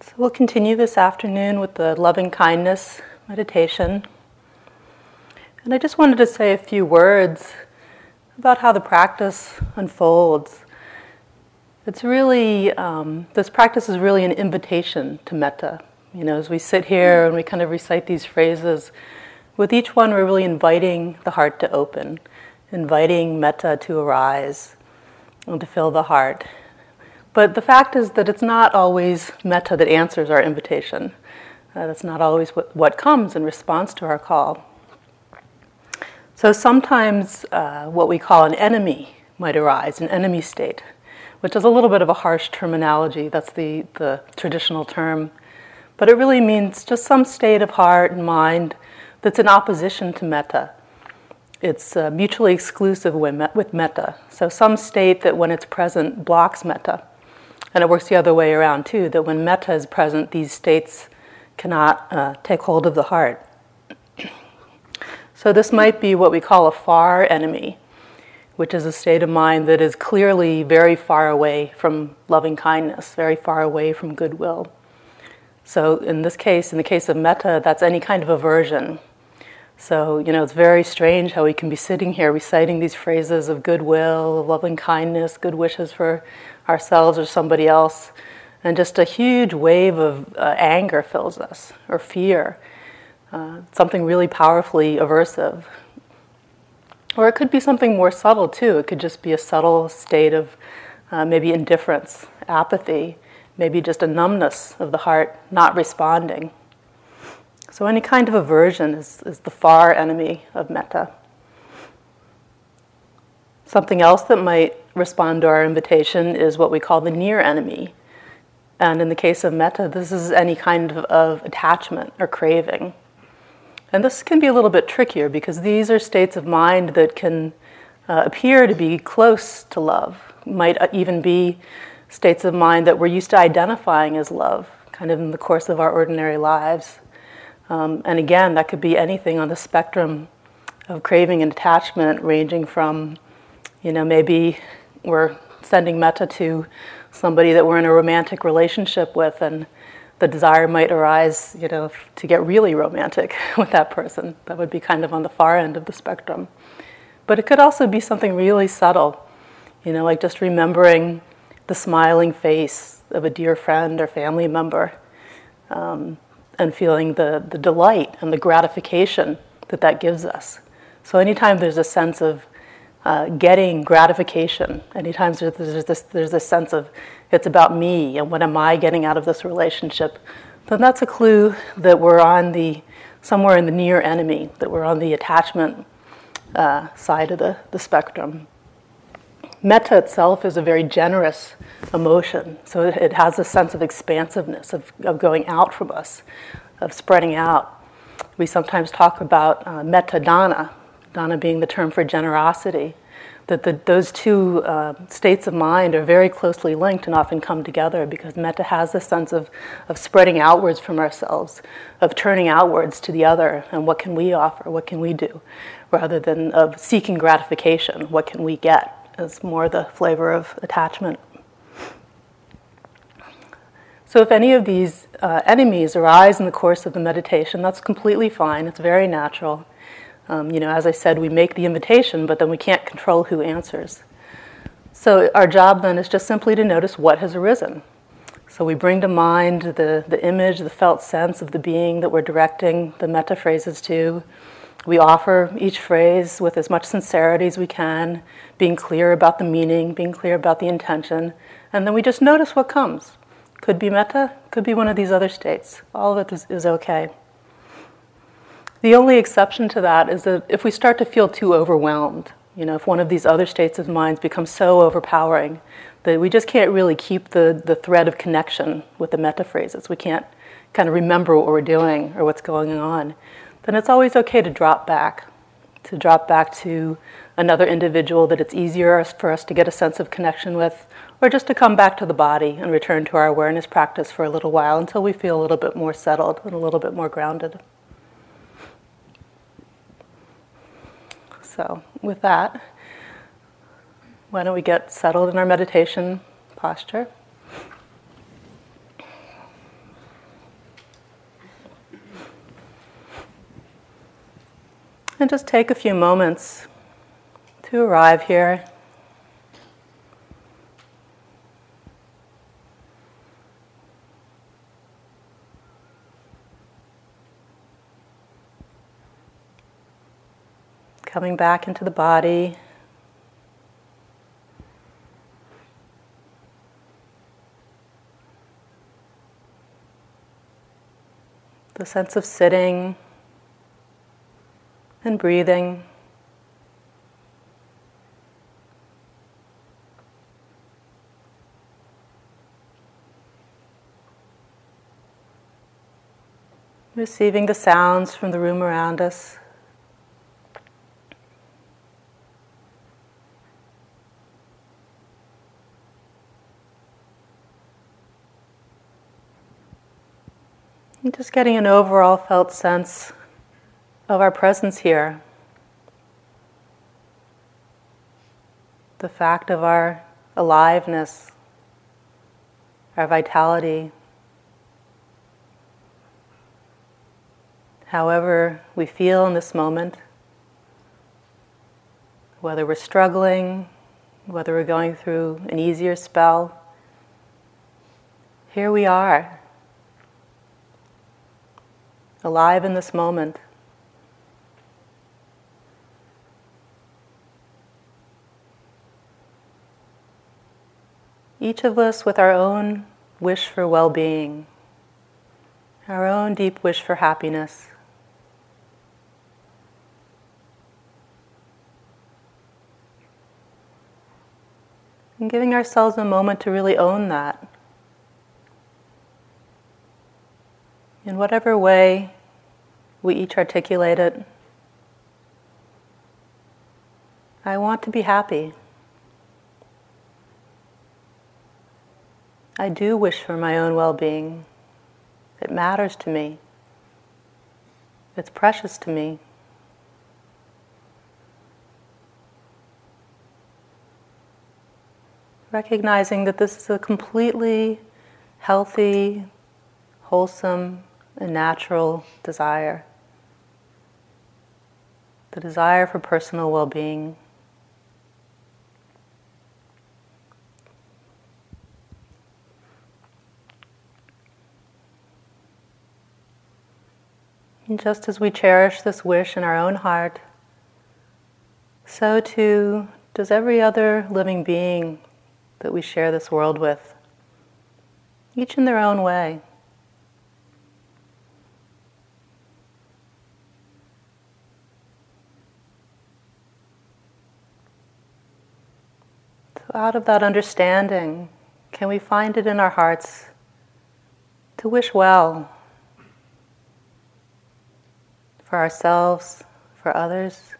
So we'll continue this afternoon with the loving kindness meditation. And I just wanted to say a few words about how the practice unfolds. It's really, um, this practice is really an invitation to metta. You know, as we sit here and we kind of recite these phrases, with each one we're really inviting the heart to open, inviting metta to arise and to fill the heart. But the fact is that it's not always metta that answers our invitation. Uh, that's not always what, what comes in response to our call. So sometimes uh, what we call an enemy might arise, an enemy state, which is a little bit of a harsh terminology. That's the, the traditional term. But it really means just some state of heart and mind that's in opposition to metta. It's uh, mutually exclusive with metta. So, some state that when it's present blocks metta. And it works the other way around too, that when metta is present, these states cannot uh, take hold of the heart. so, this might be what we call a far enemy, which is a state of mind that is clearly very far away from loving kindness, very far away from goodwill. So, in this case, in the case of metta, that's any kind of aversion. So, you know, it's very strange how we can be sitting here reciting these phrases of goodwill, loving kindness, good wishes for ourselves or somebody else, and just a huge wave of uh, anger fills us, or fear, uh, something really powerfully aversive. Or it could be something more subtle too. It could just be a subtle state of uh, maybe indifference, apathy, maybe just a numbness of the heart, not responding. So, any kind of aversion is, is the far enemy of metta. Something else that might respond to our invitation is what we call the near enemy. And in the case of metta, this is any kind of, of attachment or craving. And this can be a little bit trickier because these are states of mind that can uh, appear to be close to love, might uh, even be states of mind that we're used to identifying as love, kind of in the course of our ordinary lives. Um, and again, that could be anything on the spectrum of craving and attachment, ranging from you know, maybe we're sending metta to somebody that we're in a romantic relationship with, and the desire might arise, you know, to get really romantic with that person. That would be kind of on the far end of the spectrum. But it could also be something really subtle, you know, like just remembering the smiling face of a dear friend or family member um, and feeling the, the delight and the gratification that that gives us. So, anytime there's a sense of uh, getting gratification. Anytime there's, there's, this, there's this sense of it's about me and what am I getting out of this relationship, then that's a clue that we're on the somewhere in the near enemy, that we're on the attachment uh, side of the, the spectrum. Metta itself is a very generous emotion, so it, it has a sense of expansiveness, of, of going out from us, of spreading out. We sometimes talk about uh, metta dana, dana being the term for generosity, that the, those two uh, states of mind are very closely linked and often come together because metta has this sense of, of spreading outwards from ourselves, of turning outwards to the other, and what can we offer, what can we do, rather than of seeking gratification, what can we get, is more the flavor of attachment. So, if any of these uh, enemies arise in the course of the meditation, that's completely fine, it's very natural. Um, you know, as I said, we make the invitation, but then we can't control who answers. So our job then is just simply to notice what has arisen. So we bring to mind the, the image, the felt sense of the being that we're directing the metta phrases to. We offer each phrase with as much sincerity as we can, being clear about the meaning, being clear about the intention, and then we just notice what comes. Could be metta, could be one of these other states. All of it is, is okay. The only exception to that is that if we start to feel too overwhelmed, you know, if one of these other states of minds becomes so overpowering that we just can't really keep the, the thread of connection with the metta phrases, we can't kind of remember what we're doing or what's going on, then it's always okay to drop back, to drop back to another individual that it's easier for us to get a sense of connection with, or just to come back to the body and return to our awareness practice for a little while until we feel a little bit more settled and a little bit more grounded. So, with that, why don't we get settled in our meditation posture? And just take a few moments to arrive here Coming back into the body. The sense of sitting and breathing. Receiving the sounds from the room around us. And just getting an overall felt sense of our presence here. The fact of our aliveness, our vitality. However, we feel in this moment, whether we're struggling, whether we're going through an easier spell, here we are, alive in this moment. each of us with our own wish for well being, our own deep wish for happiness. And giving ourselves a moment to really own that. In whatever way we each articulate it, I want to be happy. I do wish for my own well being. It matters to me. It's precious to me. Recognizing that this is a completely healthy, wholesome, and natural desire. The desire for personal well being. And just as we cherish this wish in our own heart, so too does every other living being that we share this world with, each in their own way. Out of that understanding, can we find it in our hearts to wish well for ourselves, for others?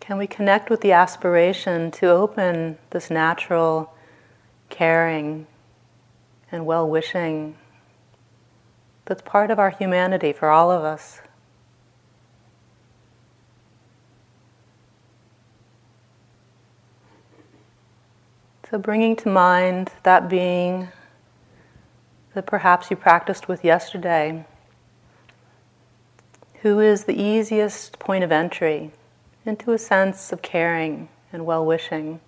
Can we connect with the aspiration to open this natural caring and well wishing that's part of our humanity for all of us? So, bringing to mind that being that perhaps you practiced with yesterday? Who is the easiest point of entry into a sense of caring and well wishing?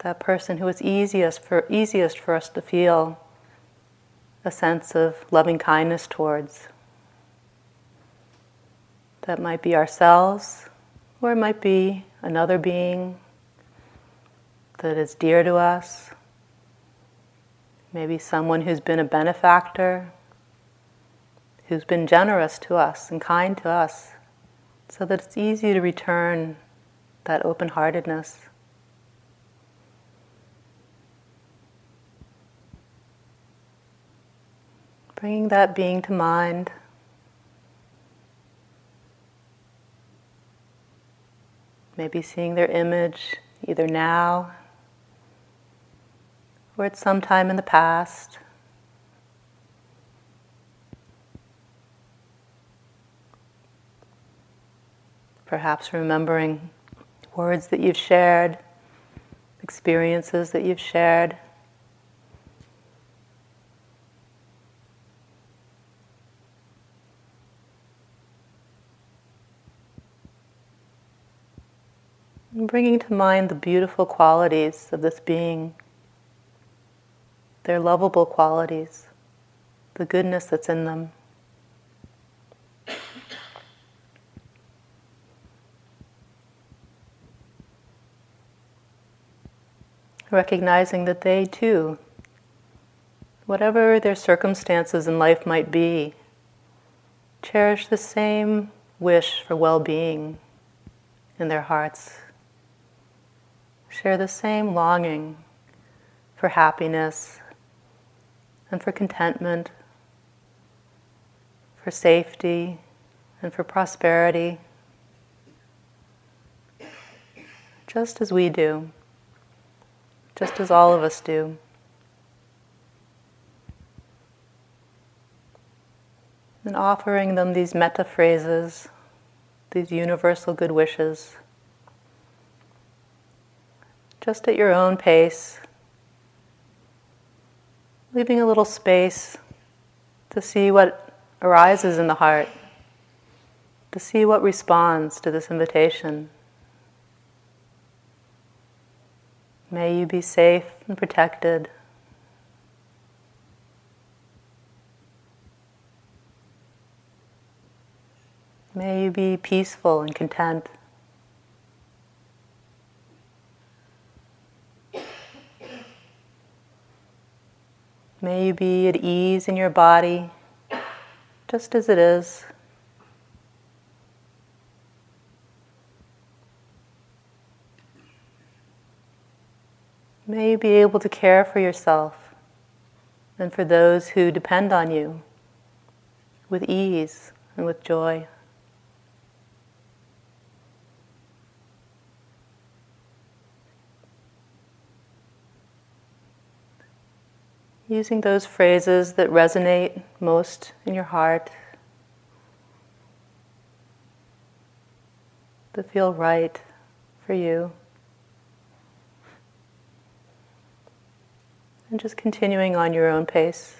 That person who is easiest for, easiest for us to feel a sense of loving kindness towards. That might be ourselves, or it might be another being that is dear to us, Maybe someone who's been a benefactor, who's been generous to us and kind to us, so that it's easy to return that open heartedness. Bringing that being to mind. Maybe seeing their image either now towards some time in the past. Perhaps remembering words that you've shared, experiences that you've shared. bringing to mind the beautiful qualities of this being their lovable qualities, the goodness that's in them. Recognizing that they too, whatever their circumstances in life might be, cherish the same wish for well being in their hearts share the same longing for happiness and for contentment, for safety and for prosperity, just as we do, just as all of us do. And offering them these metta phrases, these universal good wishes just at your own pace, leaving a little space to see what arises in the heart, to see what responds to this invitation. May you be safe and protected. May you be peaceful and content. May you be at ease in your body, just as it is. May you be able to care for yourself and for those who depend on you with ease and with joy. Using those phrases that resonate most in your heart, that feel right for you. And just continuing on your own pace.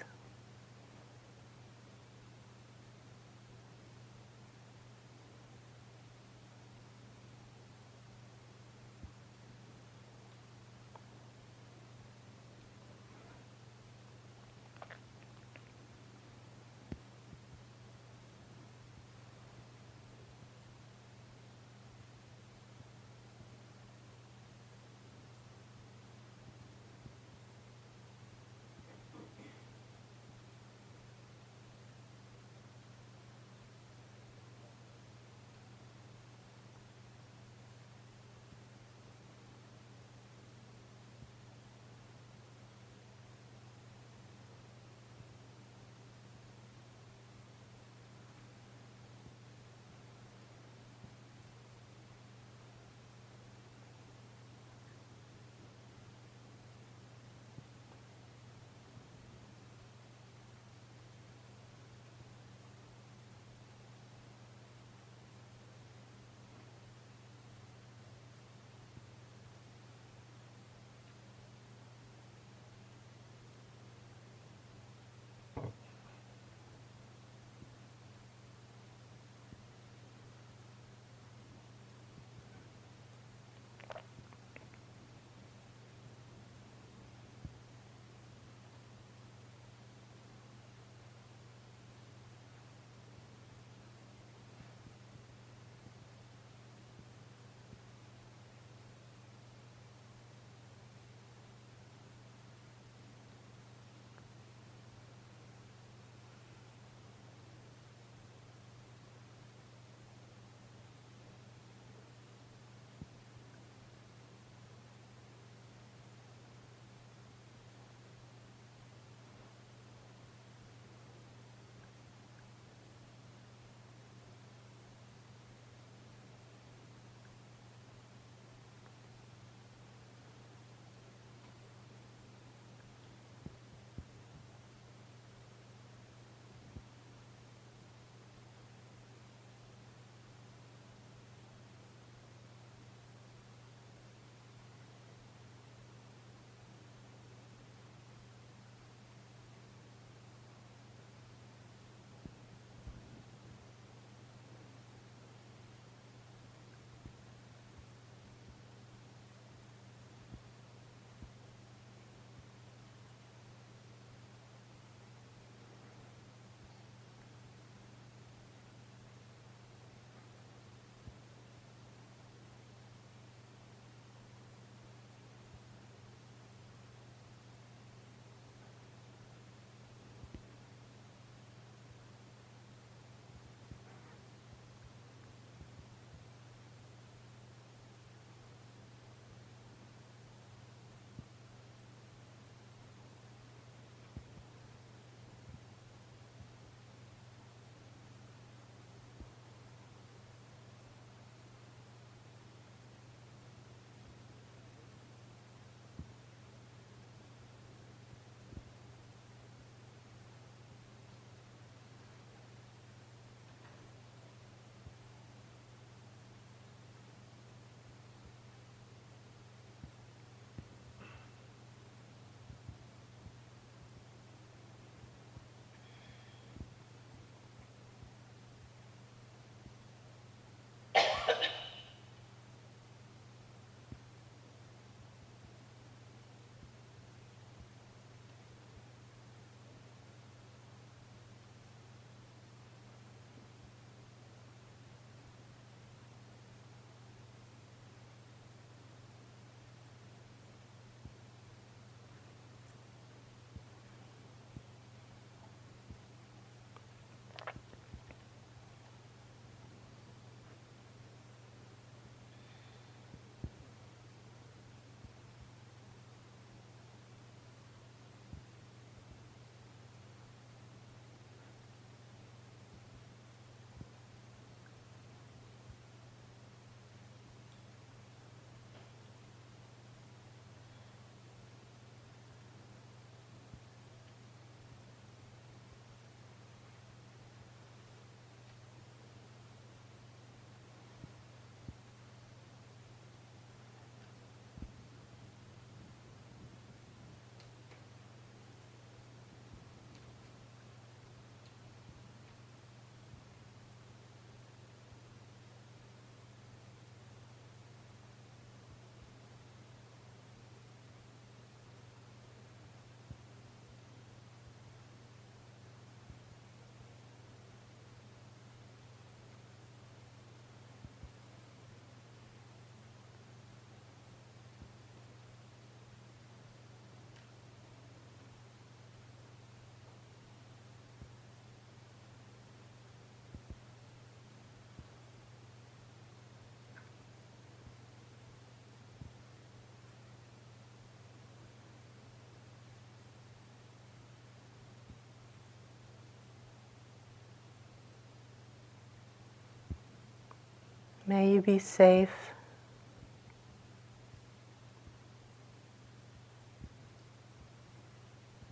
May you be safe.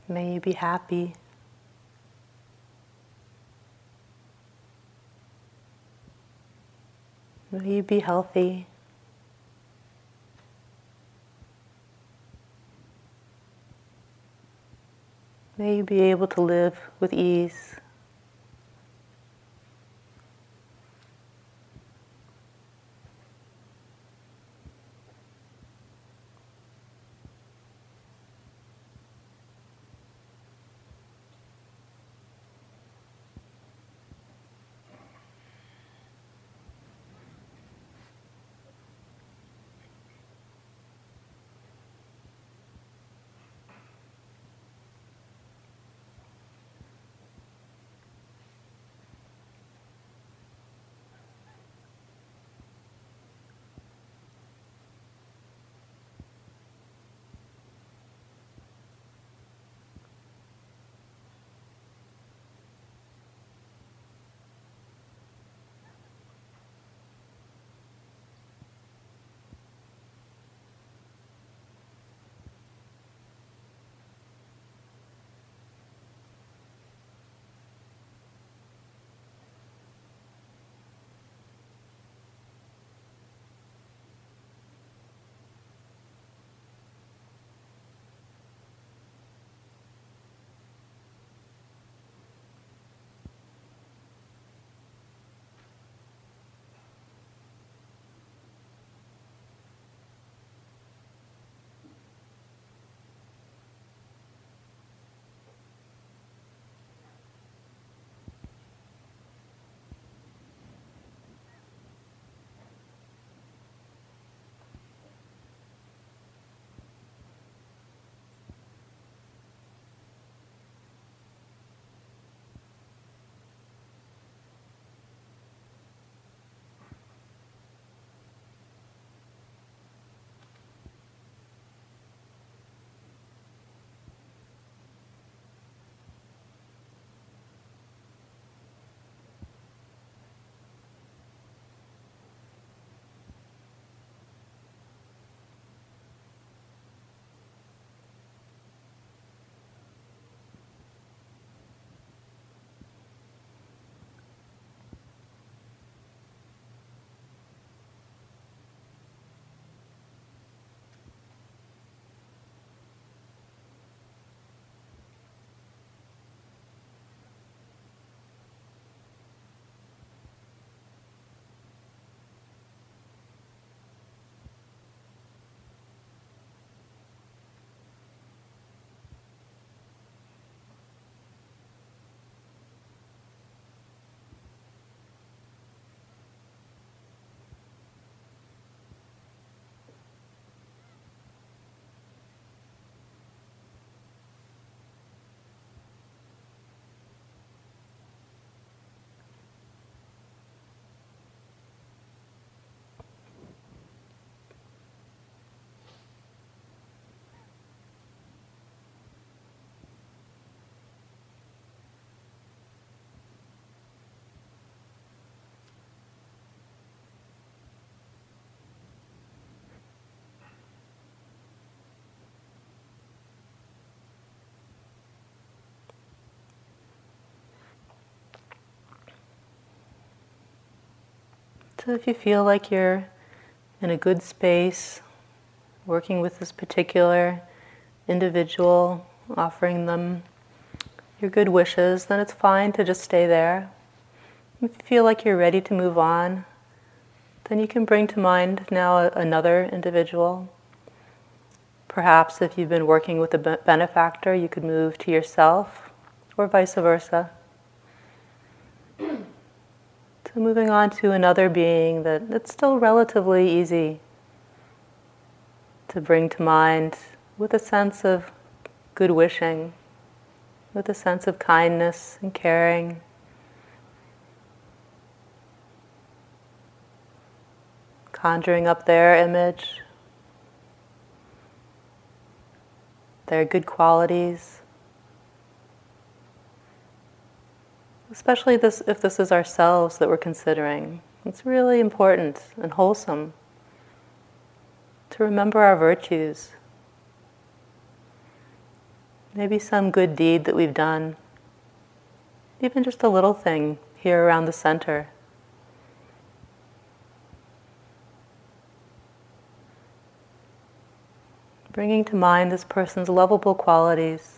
May you be happy. May you be healthy. May you be able to live with ease. So if you feel like you're in a good space, working with this particular individual, offering them your good wishes, then it's fine to just stay there. If you feel like you're ready to move on, then you can bring to mind now another individual. Perhaps if you've been working with a benefactor, you could move to yourself, or vice versa. Moving on to another being that that's still relatively easy to bring to mind with a sense of good wishing, with a sense of kindness and caring. Conjuring up their image, their good qualities. Especially this, if this is ourselves that we're considering. It's really important and wholesome to remember our virtues. Maybe some good deed that we've done, even just a little thing here around the center. Bringing to mind this person's lovable qualities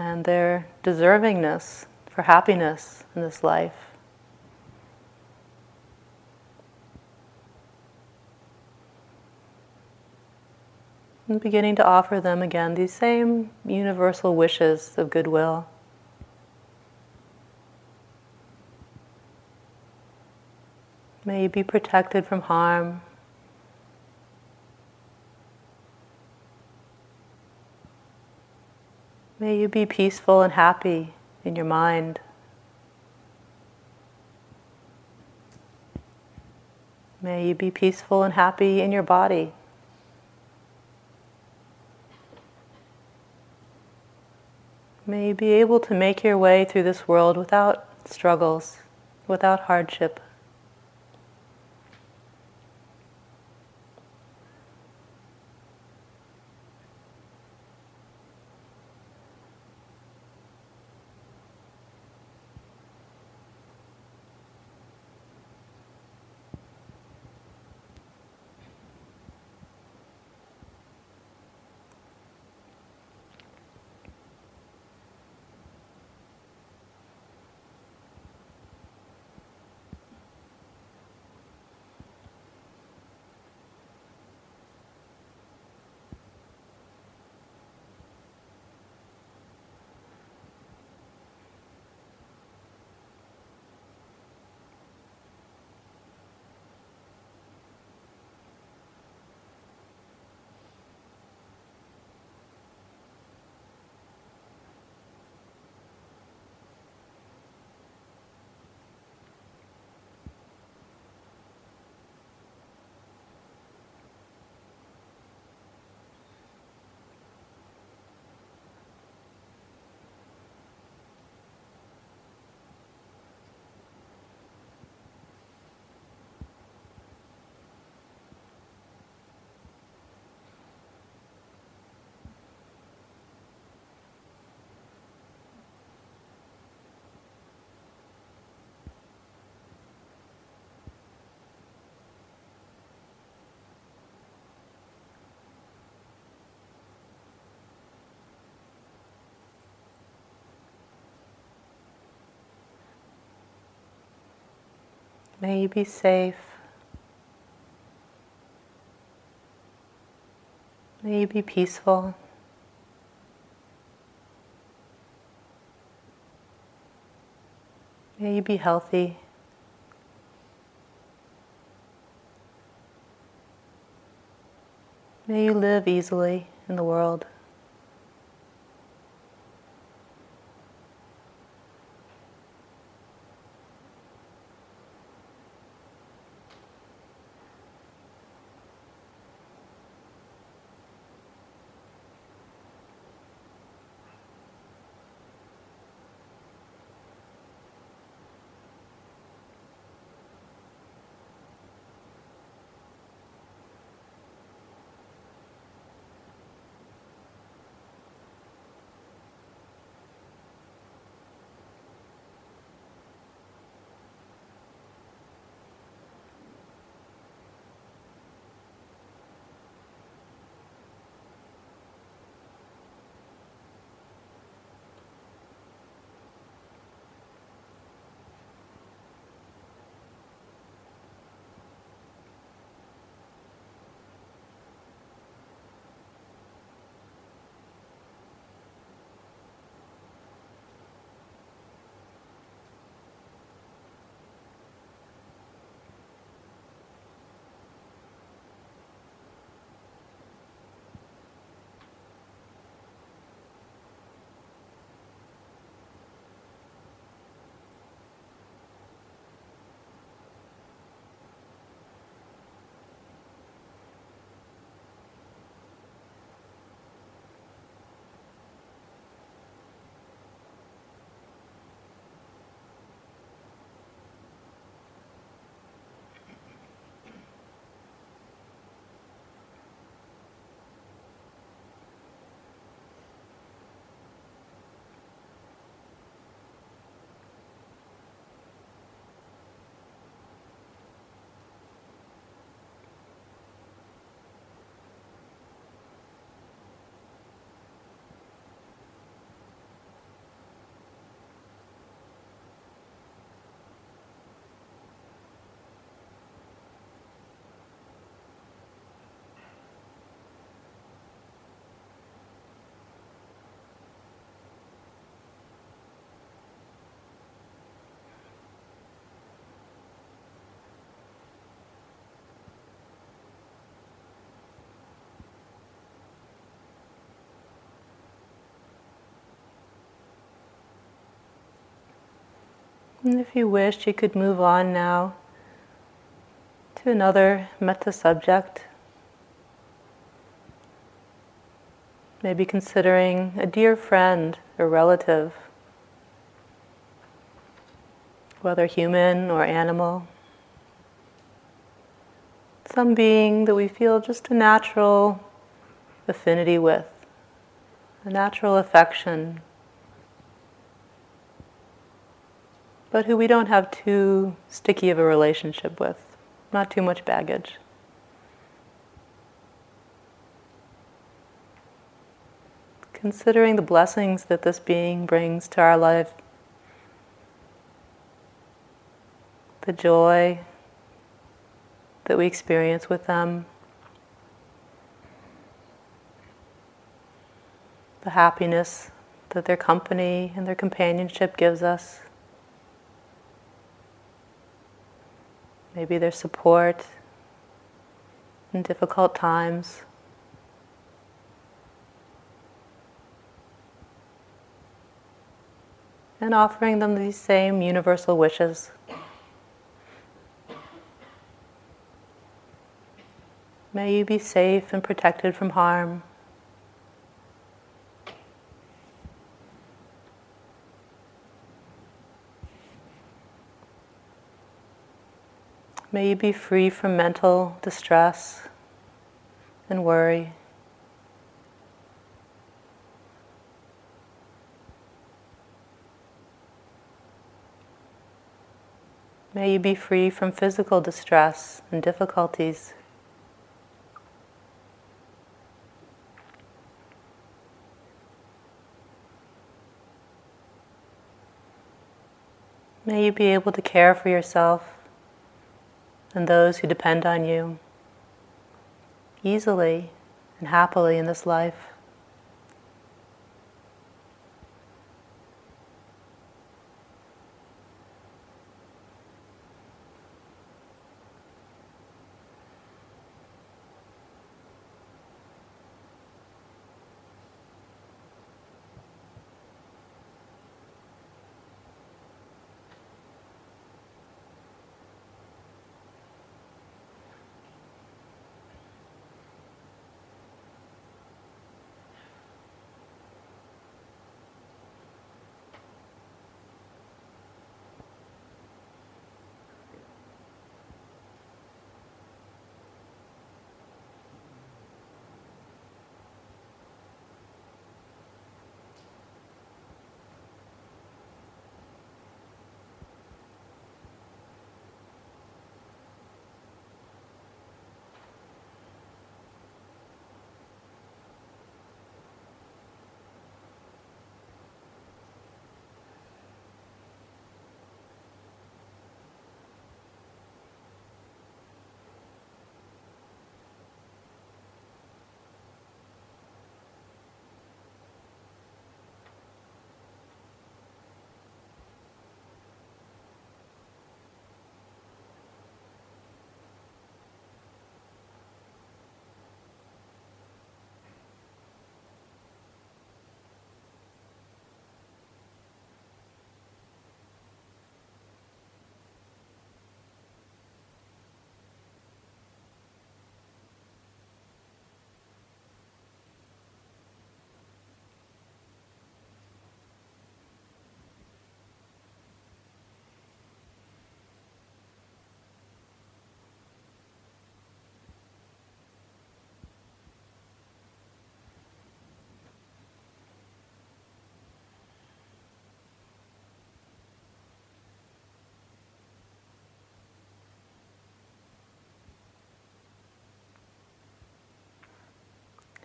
and their deservingness for happiness in this life. And beginning to offer them again these same universal wishes of goodwill. May you be protected from harm. May you be peaceful and happy in your mind. May you be peaceful and happy in your body. May you be able to make your way through this world without struggles, without hardship. May you be safe. May you be peaceful. May you be healthy. May you live easily in the world. And if you wish, you could move on now to another metta subject. Maybe considering a dear friend or relative, whether human or animal. Some being that we feel just a natural affinity with, a natural affection, but who we don't have too sticky of a relationship with not too much baggage. Considering the blessings that this being brings to our life, the joy that we experience with them, the happiness that their company and their companionship gives us. Maybe their support in difficult times. And offering them these same universal wishes. May you be safe and protected from harm. May you be free from mental distress and worry. May you be free from physical distress and difficulties. May you be able to care for yourself and those who depend on you easily and happily in this life.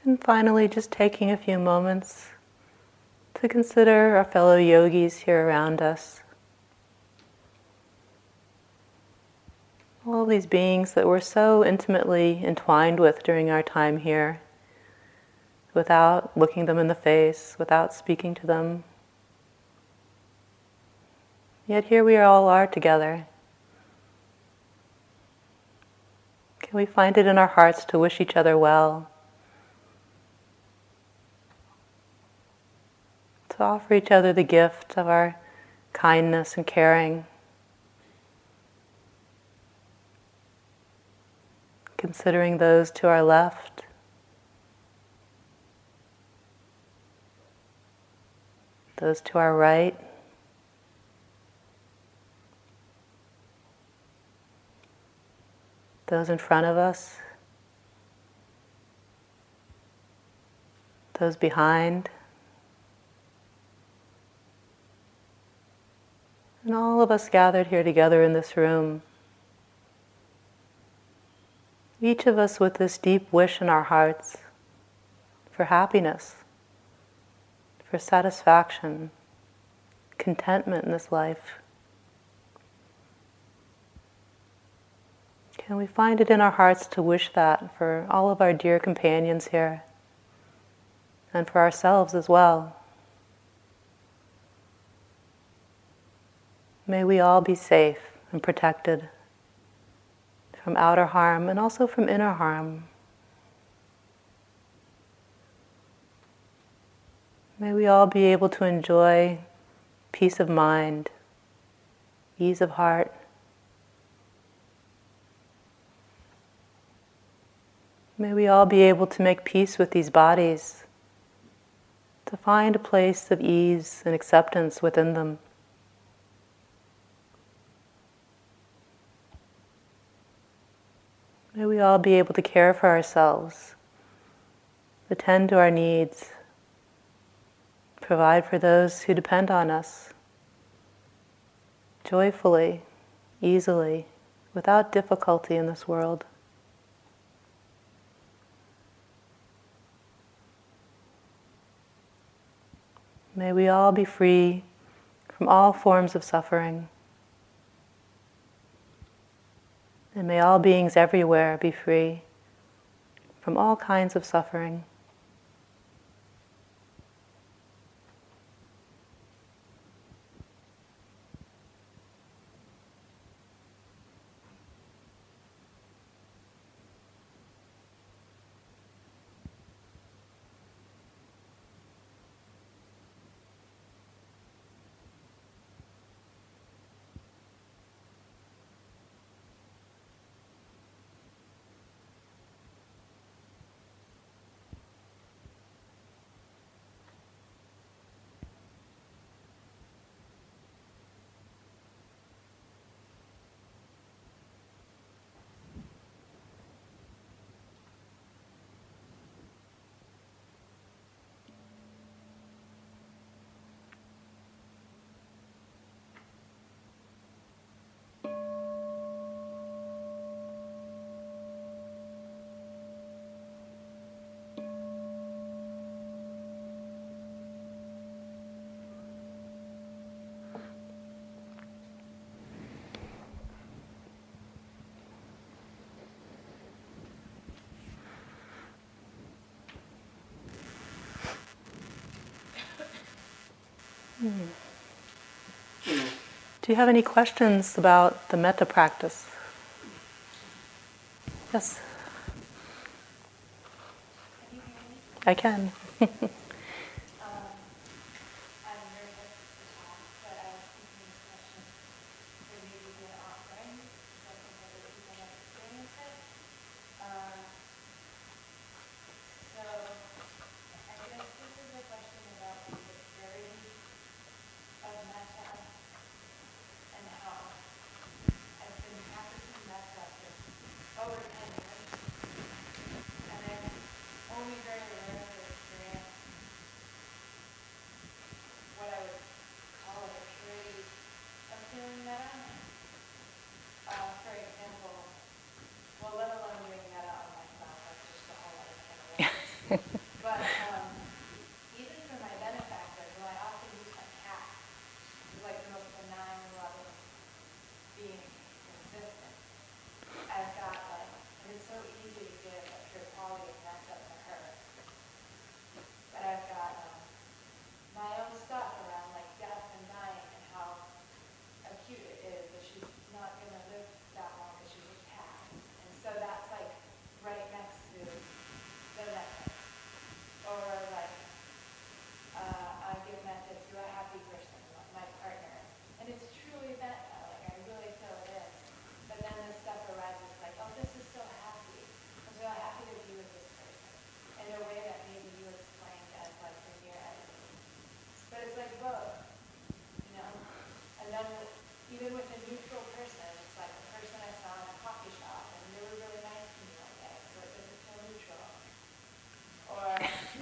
And finally, just taking a few moments to consider our fellow yogis here around us. All these beings that we're so intimately entwined with during our time here, without looking them in the face, without speaking to them. Yet here we all are together. Can we find it in our hearts to wish each other well? offer each other the gift of our kindness and caring. Considering those to our left. Those to our right. Those in front of us. Those behind. And all of us gathered here together in this room, each of us with this deep wish in our hearts for happiness, for satisfaction, contentment in this life. Can we find it in our hearts to wish that for all of our dear companions here and for ourselves as well? May we all be safe and protected from outer harm and also from inner harm. May we all be able to enjoy peace of mind, ease of heart. May we all be able to make peace with these bodies, to find a place of ease and acceptance within them. May we all be able to care for ourselves, attend to our needs, provide for those who depend on us joyfully, easily, without difficulty in this world. May we all be free from all forms of suffering. And may all beings everywhere be free from all kinds of suffering. Do you have any questions about the metta practice? Yes. I can.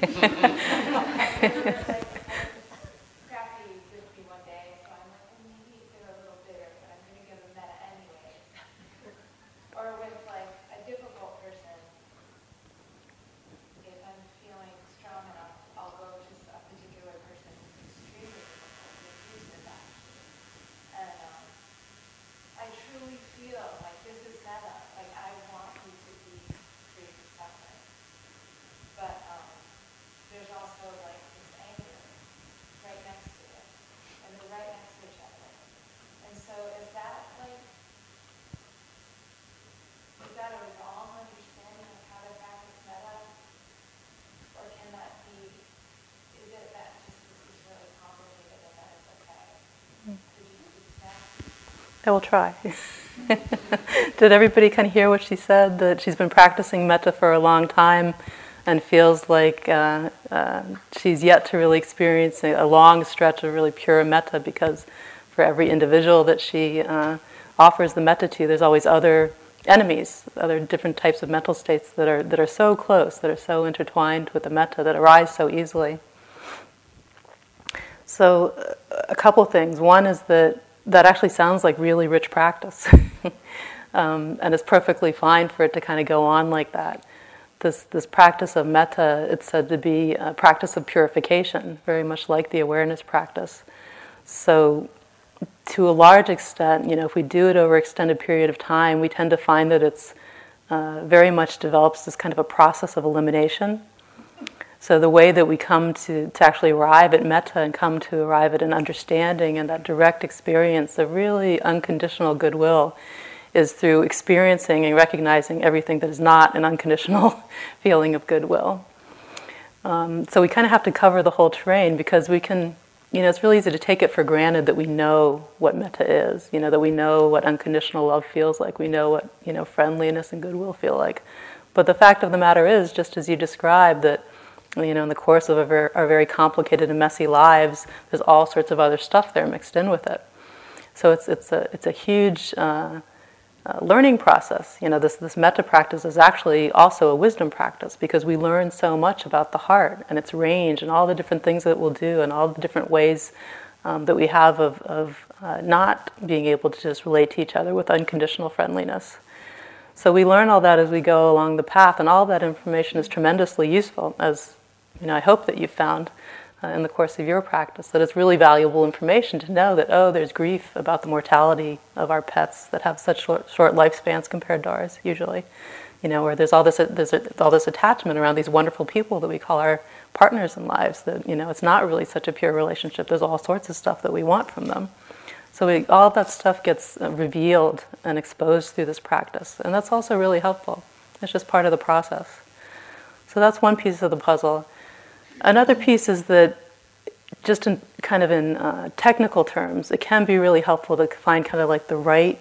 フフフ。I will try. Did everybody kind of hear what she said? That she's been practicing metta for a long time and feels like uh, uh, she's yet to really experience a, long stretch of really pure metta because for every individual that she uh, offers the metta to, there's always other enemies, other different types of mental states that are, that are so close, that are so intertwined with the metta, that arise so easily. So, a couple things. One is that that actually sounds like really rich practice. um, and it's perfectly fine for it to kind of go on like that. This, this practice of metta, it's said to be a practice of purification, very much like the awareness practice. So, to a large extent, you know, if we do it over extended period of time, we tend to find that it's uh, very much develops this kind of a process of elimination so the way that we come to, to actually arrive at metta and come to arrive at an understanding and that direct experience of really unconditional goodwill is through experiencing and recognizing everything that is not an unconditional feeling of goodwill. Um, so we kind of have to cover the whole terrain because we can, you know, it's really easy to take it for granted that we know what metta is, you know, that we know what unconditional love feels like, we know what, you know, friendliness and goodwill feel like. But the fact of the matter is, just as you described, that you know, in the course of our very complicated and messy lives, there's all sorts of other stuff there mixed in with it. So it's, it's, a, it's a huge uh, uh, learning process. You know, this, this metta practice is actually also a wisdom practice because we learn so much about the heart and its range and all the different things that it will do and all the different ways um, that we have of, of uh, not being able to just relate to each other with unconditional friendliness. So we learn all that as we go along the path, and all that information is tremendously useful, as you know, I hope that you've found uh, in the course of your practice that it's really valuable information to know that, oh, there's grief about the mortality of our pets that have such short, short lifespans compared to ours, usually. You know, where there's all this, there's all this attachment around these wonderful people that we call our partners in lives, that, you know, it's not really such a pure relationship. There's all sorts of stuff that we want from them. So we, all that stuff gets uh, revealed and exposed through this practice. And that's also really helpful. It's just part of the process. So that's one piece of the puzzle. Another piece is that, just in kind of in uh, technical terms, it can be really helpful to find kind of like the right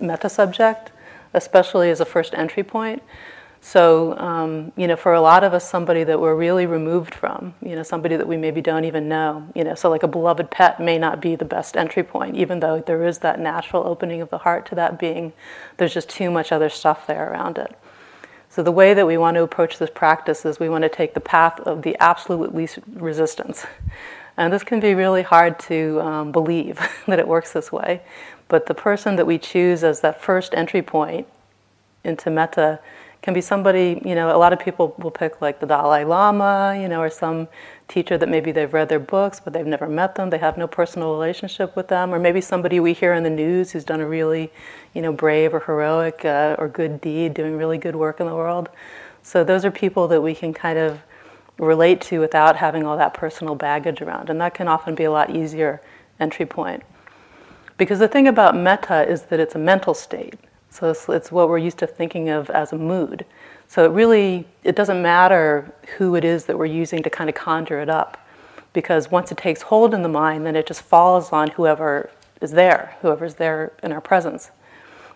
metta subject, especially as a first entry point. So, um, you know, for a lot of us, somebody that we're really removed from, you know, somebody that we maybe don't even know, you know, so like a beloved pet may not be the best entry point, even though there is that natural opening of the heart to that being. There's just too much other stuff there around it. So, the way that we want to approach this practice is we want to take the path of the absolute least resistance. And this can be really hard to um, believe that it works this way. But the person that we choose as that first entry point into metta can be somebody, you know, a lot of people will pick like the Dalai Lama, you know, or some teacher that maybe they've read their books, but they've never met them, they have no personal relationship with them, or maybe somebody we hear in the news who's done a really, you know, brave or heroic uh, or good deed, doing really good work in the world. So those are people that we can kind of relate to without having all that personal baggage around, and that can often be a lot easier entry point. Because the thing about metta is that it's a mental state. So it's, it's, what we're used to thinking of as a mood. So it really it doesn't matter who it is that we're using to kind of conjure it up, because once it takes hold in the mind, then it just falls on whoever is there, whoever's there in our presence.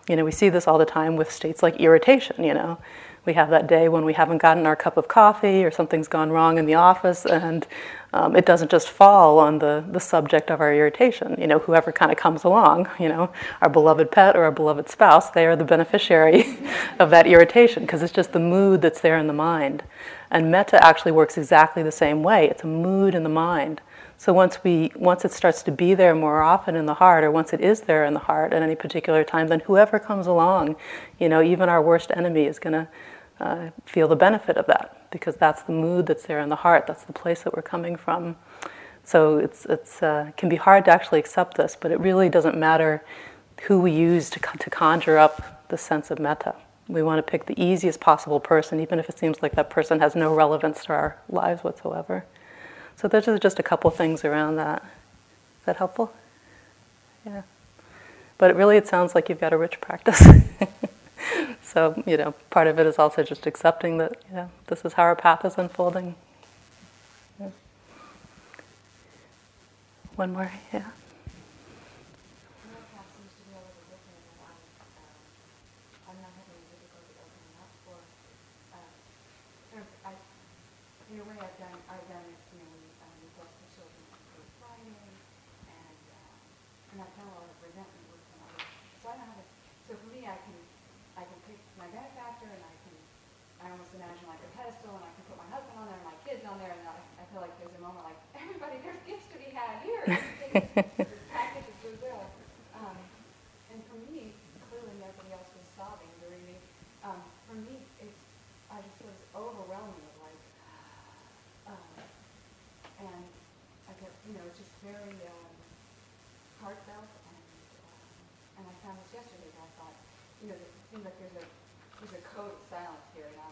You know, we see this all the time with states like irritation. You know, we have that day when we haven't gotten our cup of coffee or something's gone wrong in the office, and um, it doesn't just fall on the, the subject of our irritation. You know, whoever kind of comes along, you know, our beloved pet or our beloved spouse, they are the beneficiary of that irritation because it's just the mood that's there in the mind. And metta actually works exactly the same way. It's a mood in the mind. So once we once it starts to be there more often in the heart, or once it is there in the heart at any particular time, then whoever comes along, you know, even our worst enemy is going to uh, feel the benefit of that because that's the mood that's there in the heart. That's the place that we're coming from. So it's it's uh, can be hard to actually accept this, but it really doesn't matter who we use to to conjure up the sense of metta. We want to pick the easiest possible person, even if it seems like that person has no relevance to our lives whatsoever. So those are just a couple things around that. Is that helpful? Yeah. But it really, it sounds like you've got a rich practice. so, you know, part of it is also just accepting that, you know, this is how our path is unfolding. Yeah. One more, yeah. um, and for me, clearly nobody else was sobbing during me. Um, for me, it's, I just was overwhelming of like, um, and I get, you know, it's just very um, heartfelt. And, um, and I found this yesterday that I thought, you know, it seems like um really um. Um um like there's a, there's a code of silence here and I'm now.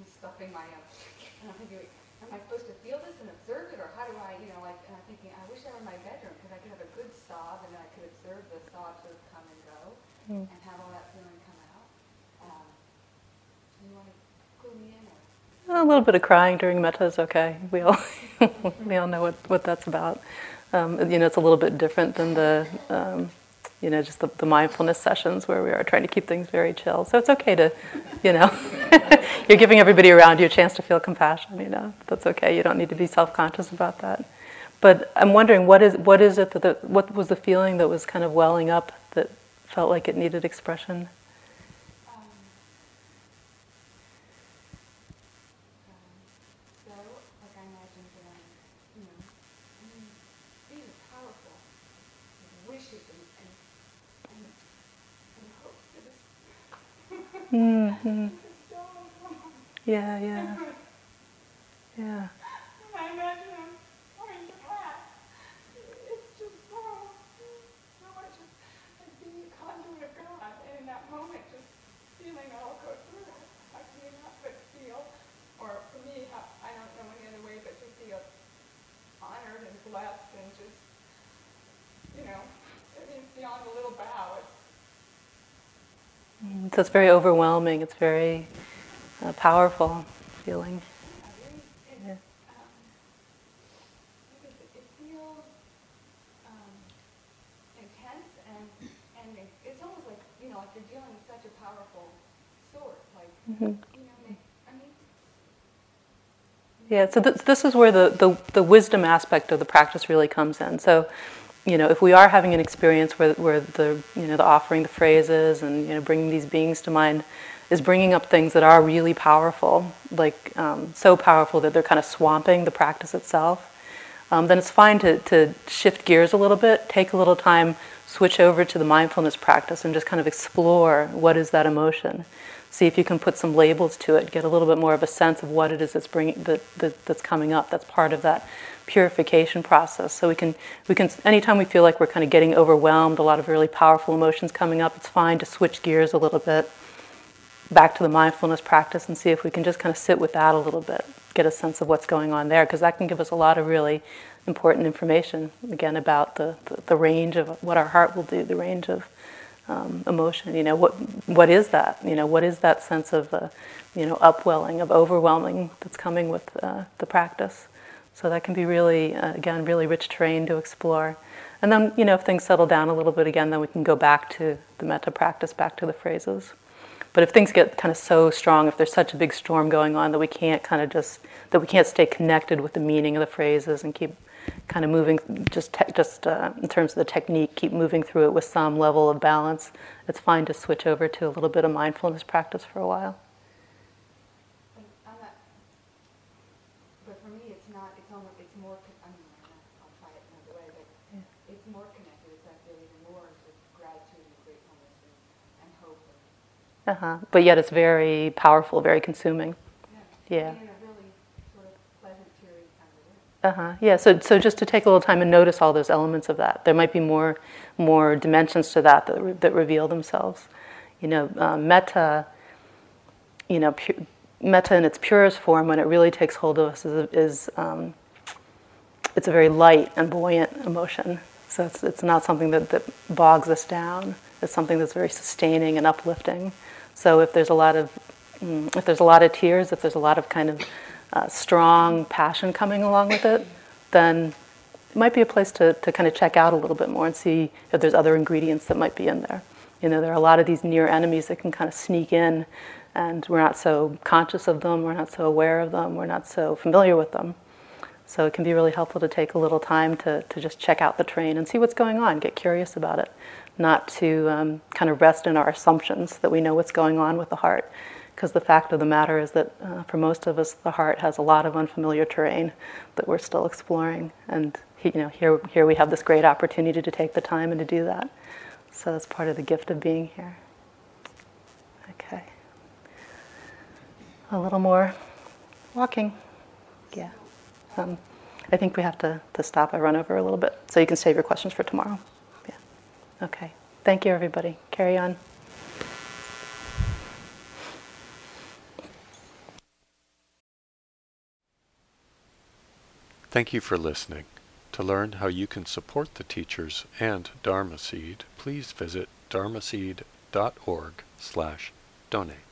It's stuffing my, uh, and I'm thinking, am I supposed to feel this and observe it, or how do I, you know, like, and I'm thinking, I wish I were in my bedroom because I could have a good sob and then I could observe the sob sort of come and go mm. and have all that feeling come out. Um, you want to clue me in? Or? A little bit of crying during metta is okay. We all, we all know what, what that's about. Um, you know, it's a little bit different than the um, you know, just the, the, mindfulness sessions where we are trying to keep things very chill. So it's okay to, you know, you're giving everybody around you a chance to feel compassion, you know, that's okay. You don't need to be self conscious about that. But I'm wondering, what is, what is it that, the, what was the feeling that was kind of welling up that felt like it needed expression? Mm-hmm. Yeah, yeah. Yeah. I imagine him wearing the. It's just so, so much like being a conduit of God. And in that moment, just feeling it all go through. I cannot but feel, or for me, I don't know any way but to feel honored and blessed and just, you know, it means beyond a little bow. Mm, so it's very overwhelming. It's very uh, powerful feeling. Yeah. A mm-hmm. yeah, so this, this is where the, the, the wisdom aspect of the practice really comes in. So you know, if we are having an experience where, where the, you know, the offering the phrases and, you know, bringing these beings to mind is bringing up things that are really powerful, like um, so powerful that they're kind of swamping the practice itself, um, then it's fine to, to shift gears a little bit, take a little time, switch over to the mindfulness practice and just kind of explore what is that emotion. See if you can put some labels to it, get a little bit more of a sense of what it is that's bringing that, that that's coming up. That's part of that purification process. So we can, we can, anytime we feel like we're kind of getting overwhelmed, a lot of really powerful emotions coming up, it's fine to switch gears a little bit back to the mindfulness practice and see if we can just kind of sit with that a little bit, get a sense of what's going on there, because that can give us a lot of really important information, again, about the, the, the range of what our heart will do, the range of um, emotion. You know, what, what is that? You know, what is that sense of, uh, you know, upwelling, of overwhelming that's coming with uh, the practice? So that can be really, uh, again, really rich terrain to explore. And then, you know, if things settle down a little bit again, then we can go back to the metta practice, back to the phrases. But if things get kind of so strong, if there's such a big storm going on that we can't kind of just that we can't stay connected with the meaning of the phrases and keep kind of moving just te- just uh, in terms of the technique, keep moving through it with some level of balance. It's fine to switch over to a little bit of mindfulness practice for a while. And I'm not, but for me, it's not, it's almost, it's more, con- I mean, I'll try it another way, but it's more connected, it's I feel even more with gratitude and gratefulness and, and hope. And, Uh-huh. But yet it's very powerful, very consuming. Yeah. In a really sort of pleasant, cheery kind of way. Uh-huh. Yeah, so, so just to take a little time and notice all those elements of that. There might be more, more dimensions to that that, re- that reveal themselves. You know, um, metta, you know, pu- metta in its purest form, when it really takes hold of us, is, is um, it's a very light and buoyant emotion. So it's, it's not something that, that bogs us down. It's something that's very sustaining and uplifting. So if there's a lot of mm, if there's a lot of tears, if there's a lot of kind of uh, strong passion coming along with it, then it might be a place to, to kind of check out a little bit more and see if there's other ingredients that might be in there. You know, there are a lot of these near enemies that can kind of sneak in, and we're not so conscious of them, we're not so aware of them, we're not so familiar with them. So it can be really helpful to take a little time to, to just check out the train and see what's going on, get curious about it, not to um, kind of rest in our assumptions that we know what's going on with the heart. Because the fact of the matter is that uh, for most of us, the heart has a lot of unfamiliar terrain that we're still exploring. And you know, here, here we have this great opportunity to take the time and to do that. So that's part of the gift of being here. Okay. A little more walking. Yeah. Um, I think we have to, to stop. I run over a little bit. So you can save your questions for tomorrow. Okay. Thank you, everybody. Carry on. Thank you for listening. To learn how you can support the teachers and Dharma Seed, please visit dharma dharmaseed.org slash donate.